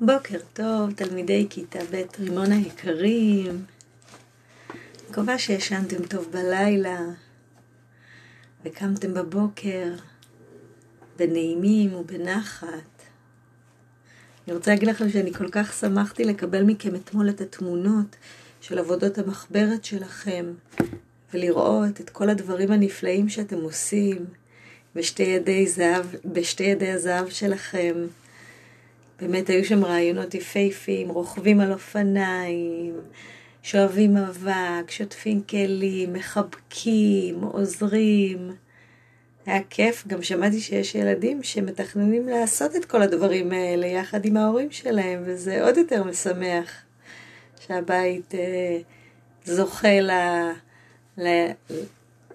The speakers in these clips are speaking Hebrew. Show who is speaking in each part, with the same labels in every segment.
Speaker 1: בוקר טוב, תלמידי כיתה ב' רימון היקרים. מקווה שישנתם טוב בלילה וקמתם בבוקר בנעימים ובנחת. אני רוצה להגיד לכם שאני כל כך שמחתי לקבל מכם אתמול את התמונות של עבודות המחברת שלכם ולראות את כל הדברים הנפלאים שאתם עושים בשתי ידי, זהב, בשתי ידי הזהב שלכם. באמת היו שם רעיונות יפהפיים, רוכבים על אופניים, שואבים אבק, שוטפים כלים, מחבקים, עוזרים. היה כיף, גם שמעתי שיש ילדים שמתכננים לעשות את כל הדברים האלה יחד עם ההורים שלהם, וזה עוד יותר משמח שהבית אה, זוכה ל, ל,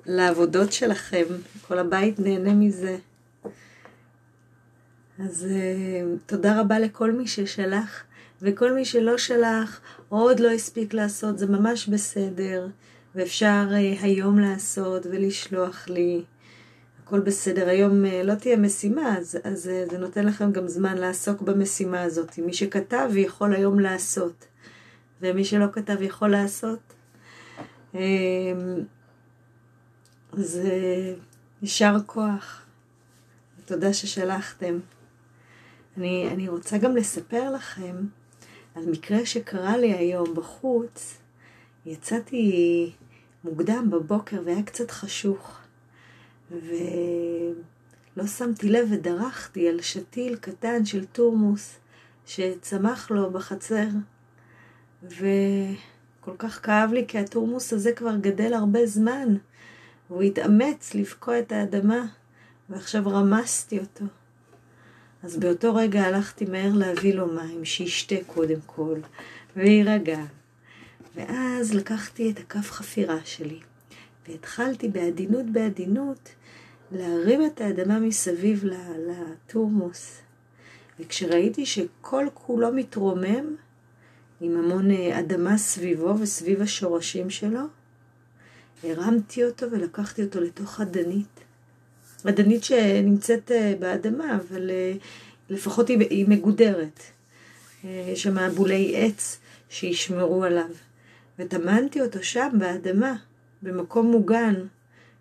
Speaker 1: לעבודות שלכם, כל הבית נהנה מזה. אז uh, תודה רבה לכל מי ששלח, וכל מי שלא שלח, או עוד לא הספיק לעשות, זה ממש בסדר, ואפשר uh, היום לעשות ולשלוח לי. הכל בסדר. היום uh, לא תהיה משימה, אז, אז זה נותן לכם גם זמן לעסוק במשימה הזאת. מי שכתב יכול היום לעשות, ומי שלא כתב יכול לעשות. אז יישר כוח. תודה ששלחתם. אני, אני רוצה גם לספר לכם על מקרה שקרה לי היום בחוץ. יצאתי מוקדם בבוקר והיה קצת חשוך, ולא שמתי לב ודרכתי על שתיל קטן של תורמוס שצמח לו בחצר, וכל כך כאב לי כי התורמוס הזה כבר גדל הרבה זמן, והוא התאמץ לבקוע את האדמה, ועכשיו רמסתי אותו. אז באותו רגע הלכתי מהר להביא לו מים, שישתה קודם כל, ויירגע. ואז לקחתי את הכף חפירה שלי, והתחלתי בעדינות בעדינות להרים את האדמה מסביב לתורמוס. וכשראיתי שכל כולו מתרומם, עם המון אה, אדמה סביבו וסביב השורשים שלו, הרמתי אותו ולקחתי אותו לתוך אדנית. אדנית שנמצאת אה, באדמה, אבל אה, לפחות היא, היא מגודרת. אה, יש שם בולי עץ שישמרו עליו. וטמנתי אותו שם באדמה, במקום מוגן,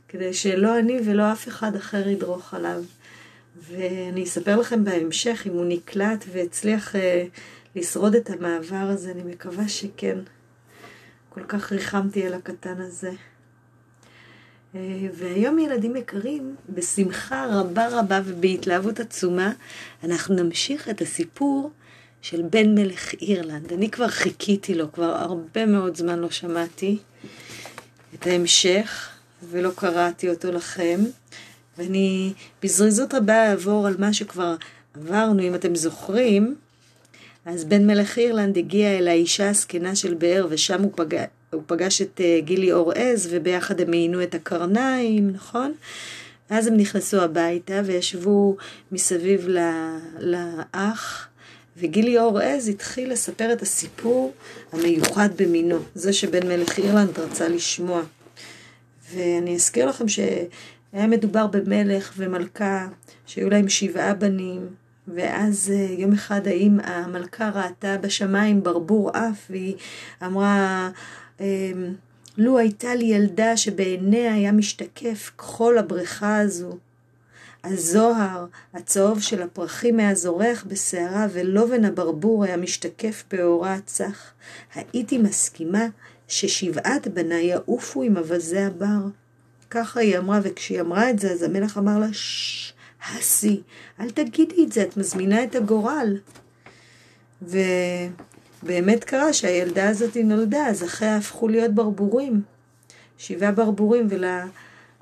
Speaker 1: כדי שלא אני ולא אף אחד אחר ידרוך עליו. ואני אספר לכם בהמשך אם הוא נקלט והצליח אה, לשרוד את המעבר הזה, אני מקווה שכן. כל כך ריחמתי על הקטן הזה. והיום ילדים יקרים, בשמחה רבה רבה ובהתלהבות עצומה, אנחנו נמשיך את הסיפור של בן מלך אירלנד. אני כבר חיכיתי לו, כבר הרבה מאוד זמן לא שמעתי את ההמשך, ולא קראתי אותו לכם. ואני בזריזות רבה אעבור על מה שכבר עברנו, אם אתם זוכרים. אז בן מלך אירלנד הגיע אל האישה הזקנה של באר, ושם הוא פגע, הוא פגש את uh, גילי אור-עז, וביחד הם עיינו את הקרניים, נכון? ואז הם נכנסו הביתה וישבו מסביב לאח, וגילי אור-עז התחיל לספר את הסיפור המיוחד במינו, זה שבן מלך אירלנד רצה לשמוע. ואני אזכיר לכם שהיה מדובר במלך ומלכה שהיו להם שבעה בנים, ואז אה, יום אחד האם המלכה ראתה בשמיים ברבור אף, והיא אמרה, אמ, לו הייתה לי ילדה שבעיניה היה משתקף כחול הבריכה הזו. הזוהר, הצהוב של הפרחים היה זורח בסערה, ולובן הברבור היה משתקף באורה צח. הייתי מסכימה ששבעת בניי יעופו עם אווזי הבר. ככה היא אמרה, וכשהיא אמרה את זה, אז המלך אמר לה, ששש, הסי, אל תגידי את זה, את מזמינה את הגורל. ו... באמת קרה שהילדה הזאת נולדה, אז אחיה הפכו להיות ברבורים. שבעה ברבורים,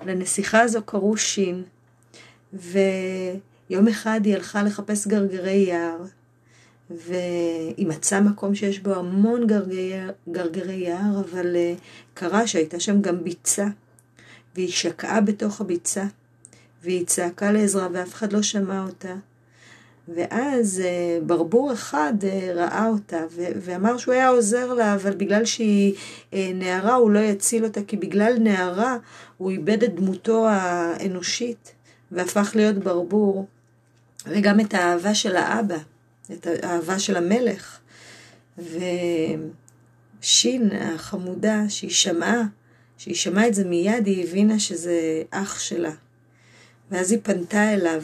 Speaker 1: ולנסיכה הזו קראו שין. ויום אחד היא הלכה לחפש גרגרי יער, והיא מצאה מקום שיש בו המון גרגרי, גרגרי יער, אבל uh, קרה שהייתה שם גם ביצה, והיא שקעה בתוך הביצה, והיא צעקה לעזרה ואף אחד לא שמע אותה. ואז אה, ברבור אחד אה, ראה אותה ואמר שהוא היה עוזר לה, אבל בגלל שהיא אה, נערה הוא לא יציל אותה, כי בגלל נערה הוא איבד את דמותו האנושית והפך להיות ברבור, וגם את האהבה של האבא. את האהבה של המלך. ושין החמודה, שהיא שמעה, שהיא שמעה את זה מיד, היא הבינה שזה אח שלה. ואז היא פנתה אליו,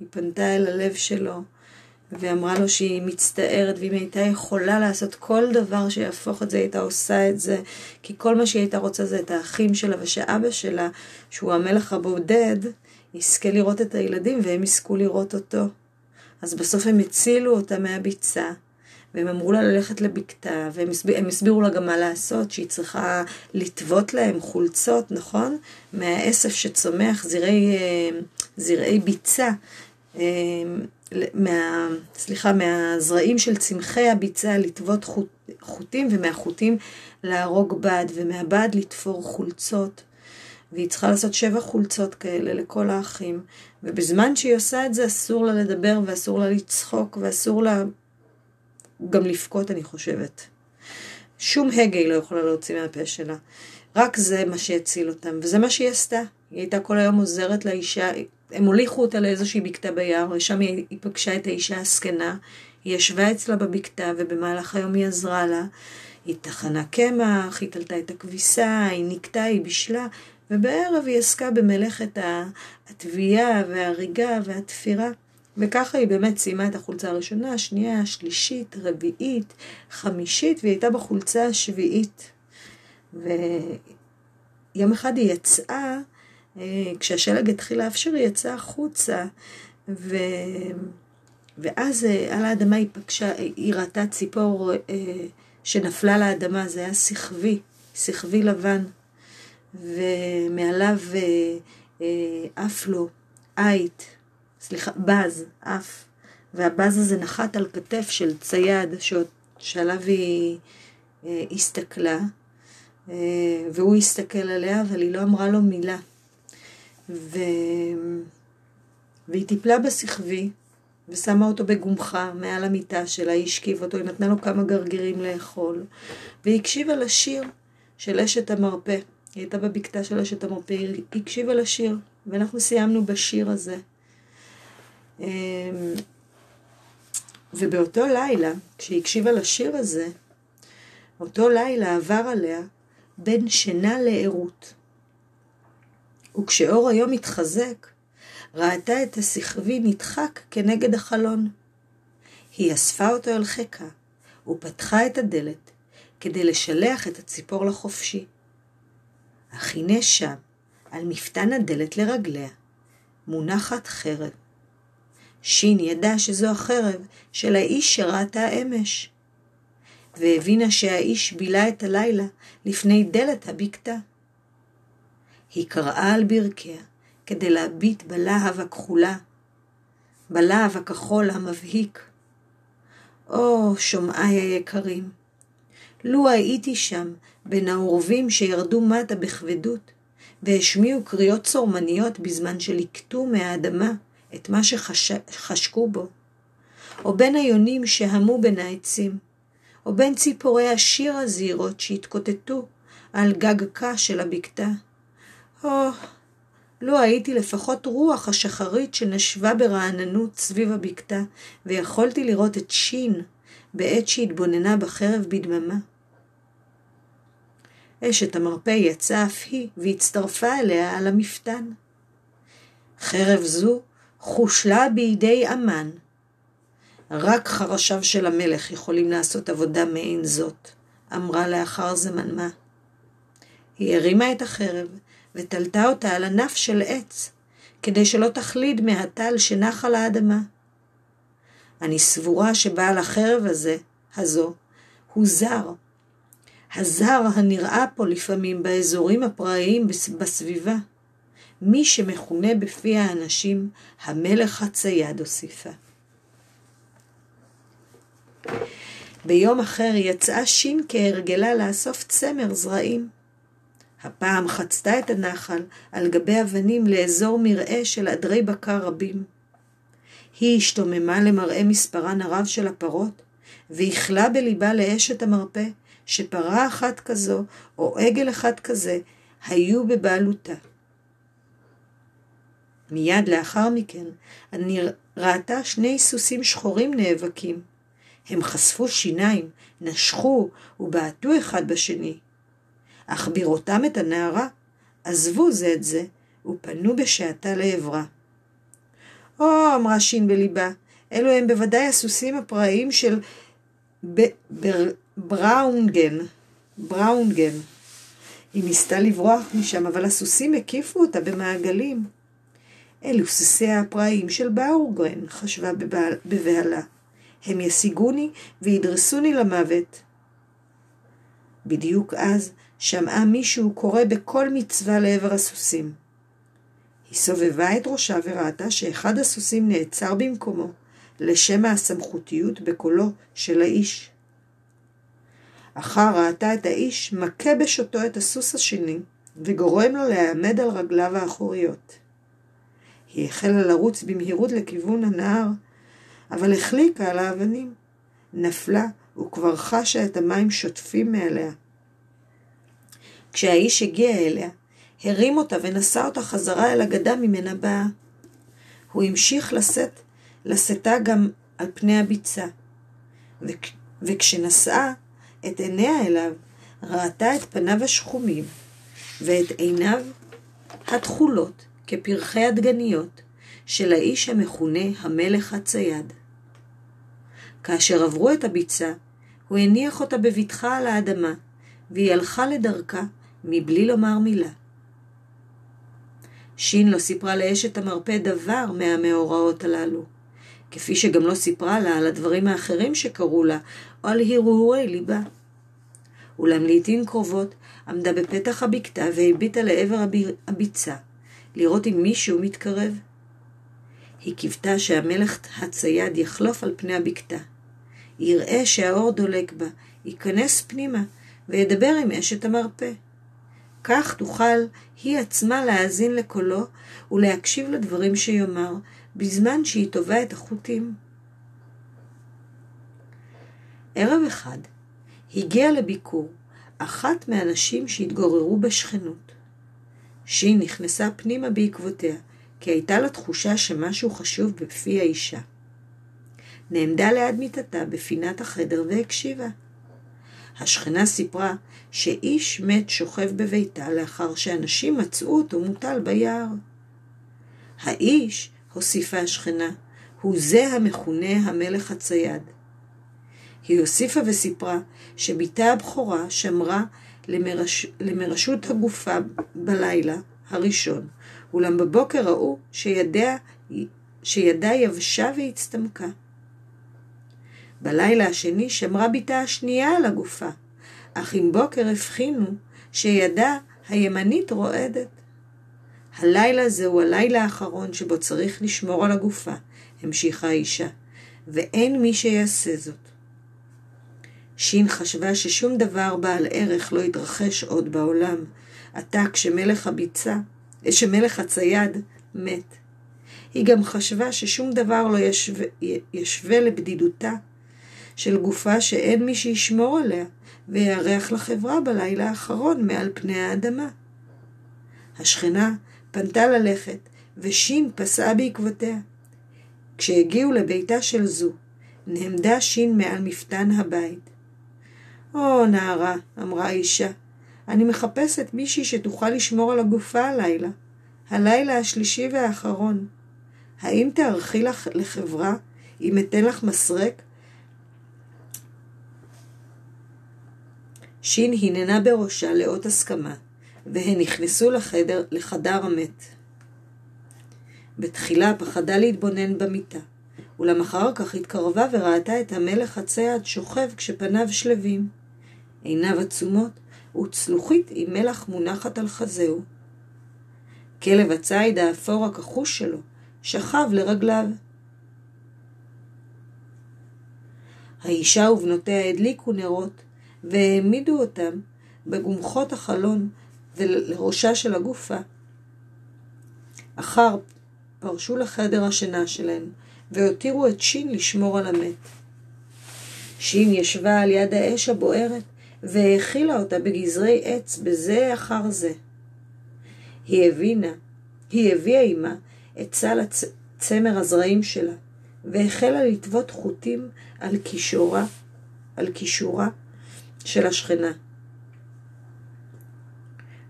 Speaker 1: היא פנתה אל הלב שלו, ואמרה לו שהיא מצטערת, ואם היא הייתה יכולה לעשות כל דבר שיהפוך את זה, היא הייתה עושה את זה, כי כל מה שהיא הייתה רוצה זה את האחים שלה, ושאבא שלה, שהוא המלך הבודד, יזכה לראות את הילדים והם יזכו לראות אותו. אז בסוף הם הצילו אותה מהביצה, והם אמרו לה ללכת לבקתה, והם הסביר, הסבירו לה גם מה לעשות, שהיא צריכה לטוות להם חולצות, נכון? מהעשף שצומח, זרעי, אה, זרעי ביצה. אה, מה, סליחה, מהזרעים של צמחי הביצה לטוות חוט, חוטים, ומהחוטים להרוג בד, ומהבד לתפור חולצות. והיא צריכה לעשות שבע חולצות כאלה לכל האחים. ובזמן שהיא עושה את זה אסור לה לדבר, ואסור לה לצחוק, ואסור לה גם לבכות, אני חושבת. שום הגה היא לא יכולה להוציא מהפה שלה. רק זה מה שיציל אותם, וזה מה שהיא עשתה. היא הייתה כל היום עוזרת לאישה, הם הוליכו אותה לאיזושהי בקתה ביער, ושם היא, פגשה את האישה הזקנה, היא ישבה אצלה בבקתה, ובמהלך היום היא עזרה לה. היא טחנה קמח, היא תלתה את הכביסה, היא נקטה, היא בישלה, ובערב היא עסקה במלאכת התביעה וההריגה והתפירה. וככה היא באמת סיימה את החולצה הראשונה, השנייה, השלישית, רביעית, חמישית, והיא הייתה בחולצה השביעית. ויום אחד היא יצאה, אה, כשהשלג התחיל לאפשר, היא יצאה החוצה, ו... ואז אה, על האדמה היא פגשה, היא ראתה ציפור אה, שנפלה לאדמה, זה היה שכבי, שכבי לבן, ומעליו עף לו עית, סליחה, בז, עף, והבז הזה נחת על כתף של צייד שעליו היא הסתכלה. אה, והוא הסתכל עליה, אבל היא לא אמרה לו מילה. ו... והיא טיפלה בשכבי, ושמה אותו בגומחה מעל המיטה שלה, היא השכיב אותו, היא נתנה לו כמה גרגירים לאכול, והיא הקשיבה לשיר של אשת המרפא. היא הייתה בבקתה של אשת המרפא, היא הקשיבה לשיר, ואנחנו סיימנו בשיר הזה. אמ, ובאותו לילה, כשהיא הקשיבה לשיר הזה, אותו לילה עבר עליה בין שינה לערות. וכשאור היום התחזק, ראתה את השכבי נדחק כנגד החלון. היא אספה אותו אל חיקה, ופתחה את הדלת, כדי לשלח את הציפור לחופשי. אך הנה שם, על מפתן הדלת לרגליה, מונחת חרב. שין ידע שזו החרב של האיש שראתה אמש. והבינה שהאיש בילה את הלילה לפני דלת הבקתה. היא קראה על ברכיה כדי להביט בלהב הכחולה, בלהב הכחול המבהיק. או, שומעיי היקרים, לו הייתי שם בין העורבים שירדו מטה בכבדות, והשמיעו קריאות צורמניות בזמן שליקטו מהאדמה את מה שחשקו בו, או בין היונים שהמו בין העצים, או בין ציפורי השיר הזהירות שהתקוטטו על גג קש של הבקתה. או, לו הייתי לפחות רוח השחרית שנשבה ברעננות סביב הבקתה, ויכולתי לראות את שין בעת שהתבוננה בחרב בדממה. אשת המרפא יצאה אף היא, והצטרפה אליה על המפתן. חרב זו חושלה בידי אמן, רק חרשיו של המלך יכולים לעשות עבודה מעין זאת, אמרה לאחר זמן מה. היא הרימה את החרב ותלתה אותה על ענף של עץ, כדי שלא תחליד מהטל שנח על האדמה. אני סבורה שבעל החרב הזה, הזו, הוא זר. הזר הנראה פה לפעמים באזורים הפראיים בסביבה. מי שמכונה בפי האנשים המלך הצייד הוסיפה. ביום אחר יצאה שין כהרגלה לאסוף צמר זרעים. הפעם חצתה את הנחל על גבי אבנים לאזור מרעה של עדרי בקר רבים. היא השתוממה למראה מספרן הרב של הפרות, ואיחלה בליבה לאשת המרפא שפרה אחת כזו או עגל אחד כזה היו בבעלותה. מיד לאחר מכן ראתה שני סוסים שחורים נאבקים. הם חשפו שיניים, נשכו ובעטו אחד בשני. אך בראותם את הנערה, עזבו זה את זה, ופנו בשעתה לעברה. או, אמרה שין בליבה, אלו הם בוודאי הסוסים הפראיים של בראונגן. בראונגן. היא ניסתה לברוח משם, אבל הסוסים הקיפו אותה במעגלים. אלו סוסיה הפראיים של באורגן, חשבה בבהלה. הם ישיגוני וידרסוני למוות. בדיוק אז שמעה מישהו קורא בכל מצווה לעבר הסוסים. היא סובבה את ראשה וראתה שאחד הסוסים נעצר במקומו, לשם הסמכותיות בקולו של האיש. אחר ראתה את האיש מכה בשוטו את הסוס השני, וגורם לו להעמד על רגליו האחוריות. היא החלה לרוץ במהירות לכיוון הנהר, אבל החליקה על האבנים. נפלה וכבר חשה את המים שוטפים מעליה. כשהאיש הגיע אליה, הרים אותה ונשא אותה חזרה אל הגדה ממנה באה. הוא המשיך לשאת, לשאתה גם על פני הביצה, וכ, וכשנשאה את עיניה אליו, ראתה את פניו השחומים, ואת עיניו התכולות כפרחי הדגניות של האיש המכונה המלך הצייד. כאשר עברו את הביצה, הוא הניח אותה בבטחה על האדמה, והיא הלכה לדרכה מבלי לומר מילה. שין לא סיפרה לאשת המרפא דבר מהמאורעות הללו, כפי שגם לא סיפרה לה על הדברים האחרים שקרו לה, או על הרהורי ליבה. אולם לעתים קרובות עמדה בפתח הבקתה והביטה לעבר הביצה, לראות אם מישהו מתקרב. היא קיוותה שהמלך הצייד יחלוף על פני הבקתה. יראה שהאור דולק בה, ייכנס פנימה, וידבר עם אשת המרפא. כך תוכל היא עצמה להאזין לקולו ולהקשיב לדברים שיאמר, בזמן שהיא טובה את החוטים. ערב אחד הגיעה לביקור אחת מהנשים שהתגוררו בשכנות. שהיא נכנסה פנימה בעקבותיה, כי הייתה לה תחושה שמשהו חשוב בפי האישה. נעמדה ליד מיטתה בפינת החדר והקשיבה. השכנה סיפרה שאיש מת שוכב בביתה לאחר שאנשים מצאו אותו מוטל ביער. האיש, הוסיפה השכנה, הוא זה המכונה המלך הצייד. היא הוסיפה וסיפרה שבתה הבכורה שמרה למרש... למרשות הגופה בלילה הראשון, אולם בבוקר ראו שידיה, שידה יבשה והצטמקה. בלילה השני שמרה בתה השנייה על הגופה, אך עם בוקר הבחינו שידה הימנית רועדת. הלילה זהו הלילה האחרון שבו צריך לשמור על הגופה, המשיכה האישה, ואין מי שיעשה זאת. שין חשבה ששום דבר בעל ערך לא יתרחש עוד בעולם, עתה כשמלך הביצה, שמלך הצייד מת. היא גם חשבה ששום דבר לא ישווה, ישווה לבדידותה של גופה שאין מי שישמור עליה ויארח לחברה בלילה האחרון מעל פני האדמה. השכנה פנתה ללכת, ושין פסעה בעקבותיה. כשהגיעו לביתה של זו, נעמדה שין מעל מפתן הבית. או, נערה, אמרה האישה, אני מחפשת מישהי שתוכל לשמור על הגופה הלילה. הלילה השלישי והאחרון. האם תערכי לך לחברה אם אתן לך מסרק שין הננה בראשה לאות הסכמה, והן נכנסו לחדר, לחדר המת. בתחילה פחדה להתבונן במיטה, אולם אחר כך התקרבה וראתה את המלך הצייד שוכב כשפניו שלווים. עיניו עצומות, וצלוחית עם מלח מונחת על חזהו. כלב הציד האפור הכחוש שלו שכב לרגליו. האישה ובנותיה הדליקו נרות, והעמידו אותם בגומחות החלון ולראשה של הגופה. אחר פרשו לחדר השינה שלהם, והותירו את שין לשמור על המת. שין ישבה על יד האש הבוערת, והאכילה אותה בגזרי עץ בזה אחר זה. היא הבינה, היא הביאה עימה את צל, הצ... צמר הזרעים שלה, והחלה לטוות חוטים על קישורה, על קישורה של השכנה.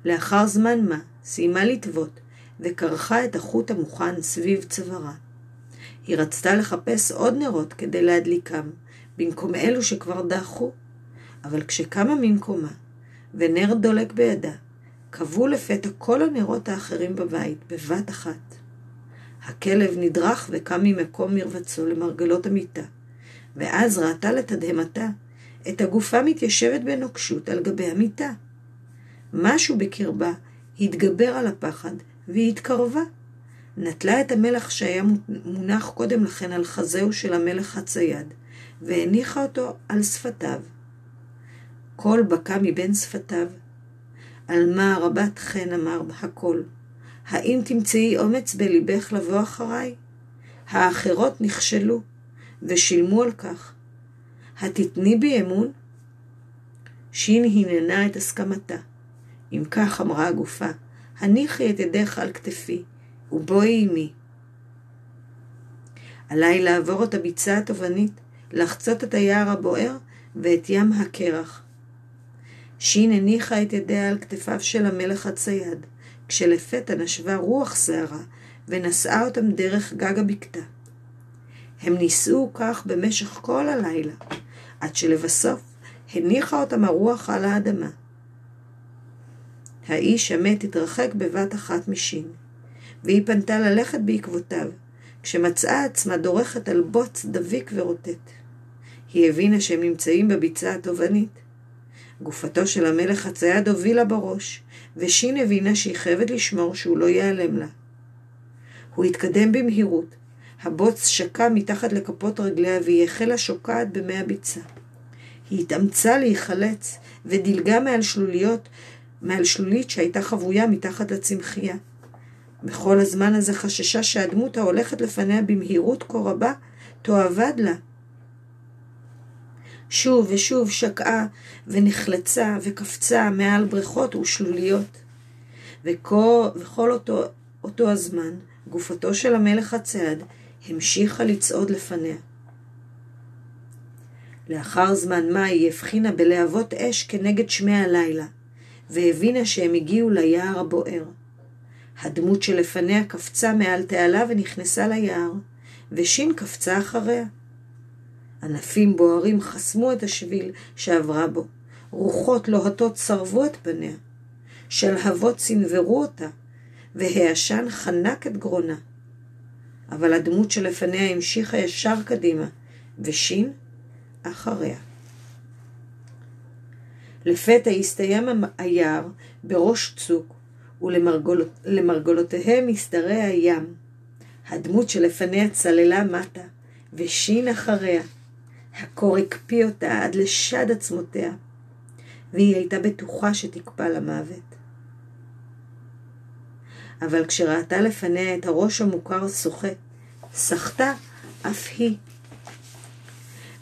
Speaker 1: לאחר זמן מה, סיימה לטוות, וכרכה את החוט המוכן סביב צווארה. היא רצתה לחפש עוד נרות כדי להדליקם, במקום אלו שכבר דעכו, אבל כשקמה ממקומה, ונר דולק בידה, קבעו לפתע כל הנרות האחרים בבית בבת אחת. הכלב נדרך וקם ממקום מרבצו למרגלות המיטה, ואז ראתה לתדהמתה את הגופה מתיישבת בנוקשות על גבי המיטה. משהו בקרבה התגבר על הפחד והיא התקרבה. נטלה את המלח שהיה מונח קודם לכן על חזהו של המלך הצייד, והניחה אותו על שפתיו. קול בקע מבין שפתיו. על מה רבת חן אמר הכל. האם תמצאי אומץ בליבך לבוא אחריי? האחרות נכשלו, ושילמו על כך. התתני בי אמון? שין הננה את הסכמתה. אם כך אמרה הגופה, הניחי את ידך על כתפי, ובואי עמי. עליי לעבור את הביצה התובענית, לחצות את היער הבוער ואת ים הקרח. שין הניחה את ידיה על כתפיו של המלך הצייד, כשלפתע נשבה רוח שערה, ונשאה אותם דרך גג הבקתה. הם נישאו כך במשך כל הלילה, עד שלבסוף הניחה אותם הרוח על האדמה. האיש המת התרחק בבת אחת משין, והיא פנתה ללכת בעקבותיו, כשמצאה עצמה דורכת על בוץ דביק ורוטט. היא הבינה שהם נמצאים בביצה התובענית. גופתו של המלך הצייד הובילה בראש, ושין הבינה שהיא חייבת לשמור שהוא לא ייעלם לה. הוא התקדם במהירות. הבוץ שקע מתחת לכפות רגליה והיא החלה שוקעת במי הביצה. היא התאמצה להיחלץ ודילגה מעל שלוליות, מעל שלולית שהייתה חבויה מתחת לצמחייה. בכל הזמן הזה חששה שהדמות ההולכת לפניה במהירות כה רבה תאבד לה. שוב ושוב שקעה ונחלצה וקפצה מעל בריכות ושלוליות. וכל, וכל אותו, אותו הזמן, גופתו של המלך הצעד המשיכה לצעוד לפניה. לאחר זמן מה היא הבחינה בלהבות אש כנגד שמי הלילה, והבינה שהם הגיעו ליער הבוער. הדמות שלפניה קפצה מעל תעלה ונכנסה ליער, ושין קפצה אחריה. ענפים בוערים חסמו את השביל שעברה בו, רוחות לוהטות צרבו את פניה, שלהבות צנוורו אותה, והעשן חנק את גרונה. אבל הדמות שלפניה המשיכה ישר קדימה, ושין אחריה. לפתע הסתיים היער בראש צוק, ולמרגלותיהם משתרע הים. הדמות שלפניה צללה מטה, ושין אחריה. הקור הקפיא אותה עד לשד עצמותיה, והיא הייתה בטוחה שתקפא למוות. אבל כשראתה לפניה את הראש המוכר שוחה, סחטה אף היא.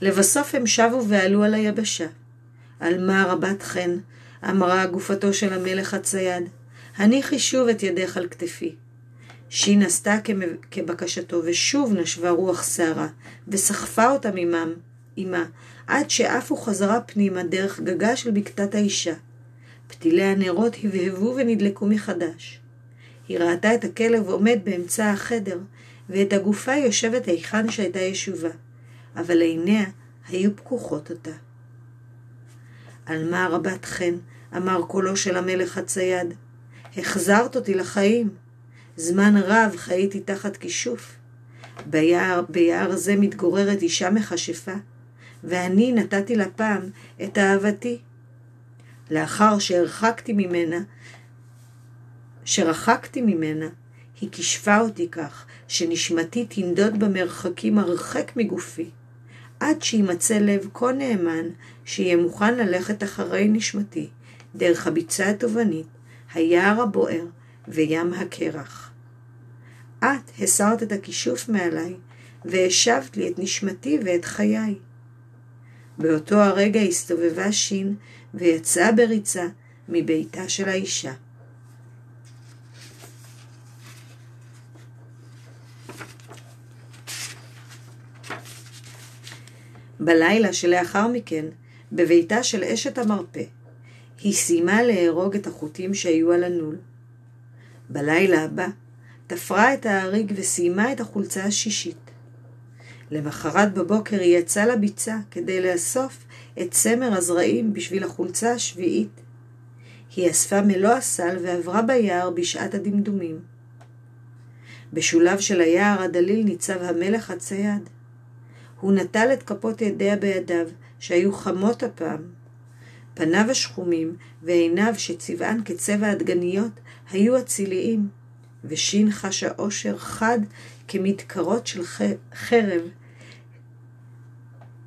Speaker 1: לבסוף הם שבו ועלו על היבשה. על מה רבת חן, אמרה גופתו של המלך הצייד, הניחי שוב את ידך על כתפי. שין עשתה כבקשתו, ושוב נשבה רוח שערה, וסחפה אותה ממם, עמה, עד שעפו חזרה פנימה דרך גגה של בקתת האישה. פתילי הנרות הבהבו ונדלקו מחדש. היא ראתה את הכלב עומד באמצע החדר, ואת הגופה יושבת היכן שהייתה ישובה, אבל עיניה היו פקוחות אותה. על מה רבת חן, אמר קולו של המלך הצייד, החזרת אותי לחיים. זמן רב חייתי תחת כישוף. ביער, ביער זה מתגוררת אישה מכשפה, ואני נתתי לה פעם את אהבתי. לאחר שהרחקתי ממנה, שרחקתי ממנה, היא כישפה אותי כך, שנשמתי תנדוד במרחקים הרחק מגופי, עד שימצא לב כה נאמן, שיהיה מוכן ללכת אחרי נשמתי, דרך הביצה התובענית, היער הבוער וים הקרח. את הסרת את הכישוף מעליי, והשבת לי את נשמתי ואת חיי. באותו הרגע הסתובבה שין ויצאה בריצה מביתה של האישה. בלילה שלאחר מכן, בביתה של אשת המרפא, היא סיימה לארוג את החוטים שהיו על הנול. בלילה הבא, תפרה את האריג וסיימה את החולצה השישית. למחרת בבוקר היא יצאה לביצה כדי לאסוף את צמר הזרעים בשביל החולצה השביעית. היא אספה מלוא הסל ועברה ביער בשעת הדמדומים. בשוליו של היער הדליל ניצב המלך הצייד. הוא נטל את כפות ידיה בידיו, שהיו חמות הפעם. פניו השחומים ועיניו שצבען כצבע הדגניות היו אציליים, ושין חשה אושר חד כמדקרות של חרב,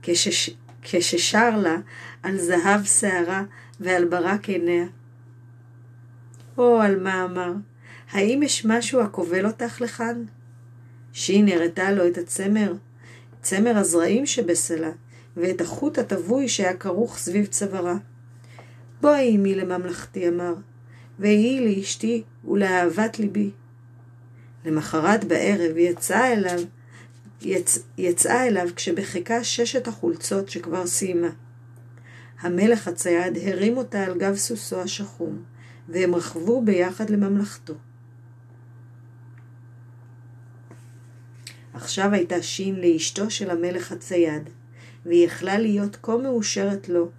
Speaker 1: כשש... כששר לה על זהב שערה ועל ברק עיניה. או, על מה אמר, האם יש משהו הכובל אותך לכאן? שין הראתה לו את הצמר, צמר הזרעים שבסלה, ואת החוט הטבוי שהיה כרוך סביב צווארה. בואי עמי לממלכתי, אמר, ויהי לאשתי ולאהבת ליבי. למחרת בערב יצאה אליו, יצ... יצאה אליו כשבחיקה ששת החולצות שכבר סיימה. המלך הצייד הרים אותה על גב סוסו השחום, והם רכבו ביחד לממלכתו. עכשיו הייתה שין לאשתו של המלך הצייד, והיא יכלה להיות כה מאושרת לו,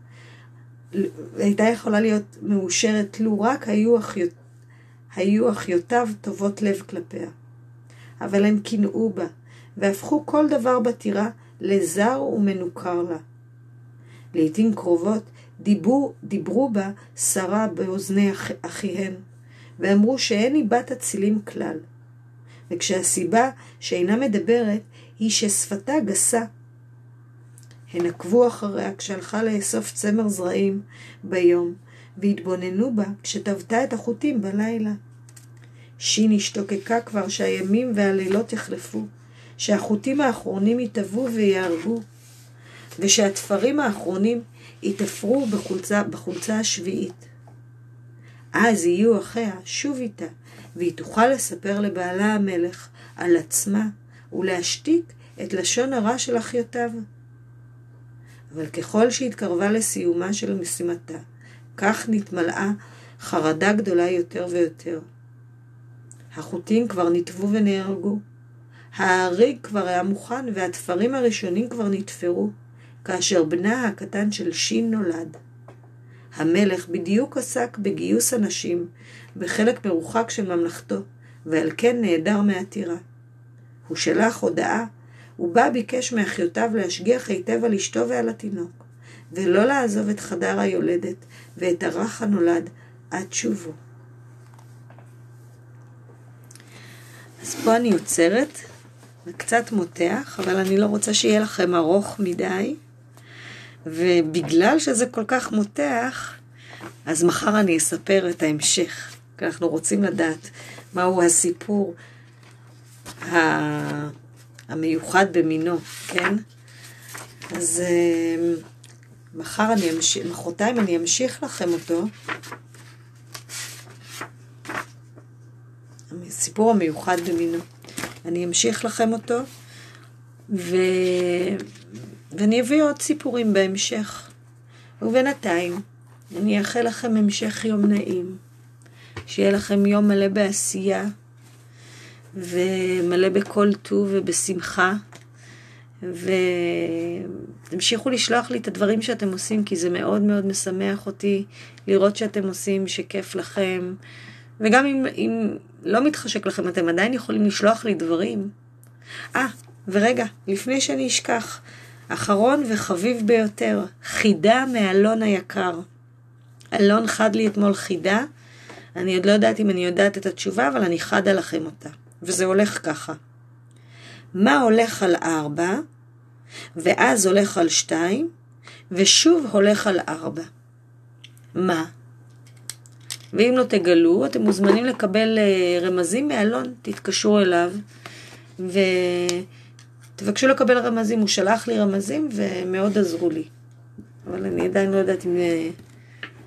Speaker 1: הייתה יכולה להיות מאושרת לו רק היו, אחיו, היו אחיותיו טובות לב כלפיה. אבל הם קינאו בה, והפכו כל דבר בטירה לזר ומנוכר לה. לעתים קרובות דיברו, דיברו בה שרה באוזני אח, אחיהן, ואמרו שאין היא בת אצילים כלל. וכשהסיבה שאינה מדברת היא ששפתה גסה. הן עקבו אחריה כשהלכה לאסוף צמר זרעים ביום, והתבוננו בה כשטבתה את החוטים בלילה. שין השתוקקה כבר שהימים והלילות יחלפו, שהחוטים האחרונים יטבעו ויהרגו, ושהתפרים האחרונים יתפרו בחולצה, בחולצה השביעית. אז יהיו אחיה שוב איתה, והיא תוכל לספר לבעלה המלך על עצמה ולהשתיק את לשון הרע של אחיותיו. אבל ככל שהתקרבה לסיומה של משימתה, כך נתמלאה חרדה גדולה יותר ויותר. החוטים כבר נטבו ונהרגו. האריג כבר היה מוכן והתפרים הראשונים כבר נתפרו, כאשר בנה הקטן של שין נולד. המלך בדיוק עסק בגיוס אנשים בחלק מרוחק של ממלכתו, ועל כן נעדר מהטירה. הוא שלח הודעה, ובה ביקש מאחיותיו להשגיח היטב על אשתו ועל התינוק, ולא לעזוב את חדר היולדת ואת הרך הנולד עד שובו. אז פה אני עוצרת, זה קצת מותח, אבל אני לא רוצה שיהיה לכם ארוך מדי. ובגלל שזה כל כך מותח, אז מחר אני אספר את ההמשך. כי אנחנו רוצים לדעת מהו הסיפור המיוחד במינו, כן? אז אה, מחר אני אמשיך, מחרתיים אני אמשיך לכם אותו. הסיפור המיוחד במינו. אני אמשיך לכם אותו, ו... ואני אביא עוד סיפורים בהמשך. ובינתיים, אני אאחל לכם המשך יום נעים. שיהיה לכם יום מלא בעשייה, ומלא בכל טוב ובשמחה. ותמשיכו לשלוח לי את הדברים שאתם עושים, כי זה מאוד מאוד משמח אותי לראות שאתם עושים, שכיף לכם. וגם אם, אם לא מתחשק לכם, אתם עדיין יכולים לשלוח לי דברים. אה, ורגע, לפני שאני אשכח, אחרון וחביב ביותר, חידה מאלון היקר. אלון חד לי אתמול חידה, אני עוד לא יודעת אם אני יודעת את התשובה, אבל אני חדה לכם אותה. וזה הולך ככה. מה הולך על ארבע, ואז הולך על שתיים, ושוב הולך על ארבע. מה? ואם לא תגלו, אתם מוזמנים לקבל אה, רמזים מאלון, תתקשרו אליו ותבקשו לקבל רמזים. הוא שלח לי רמזים ומאוד עזרו לי. אבל אני עדיין לא יודעת אם אה,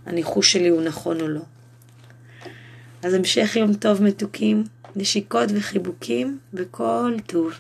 Speaker 1: הניחוש שלי הוא נכון או לא. אז המשך יום טוב מתוקים, נשיקות וחיבוקים וכל טוב.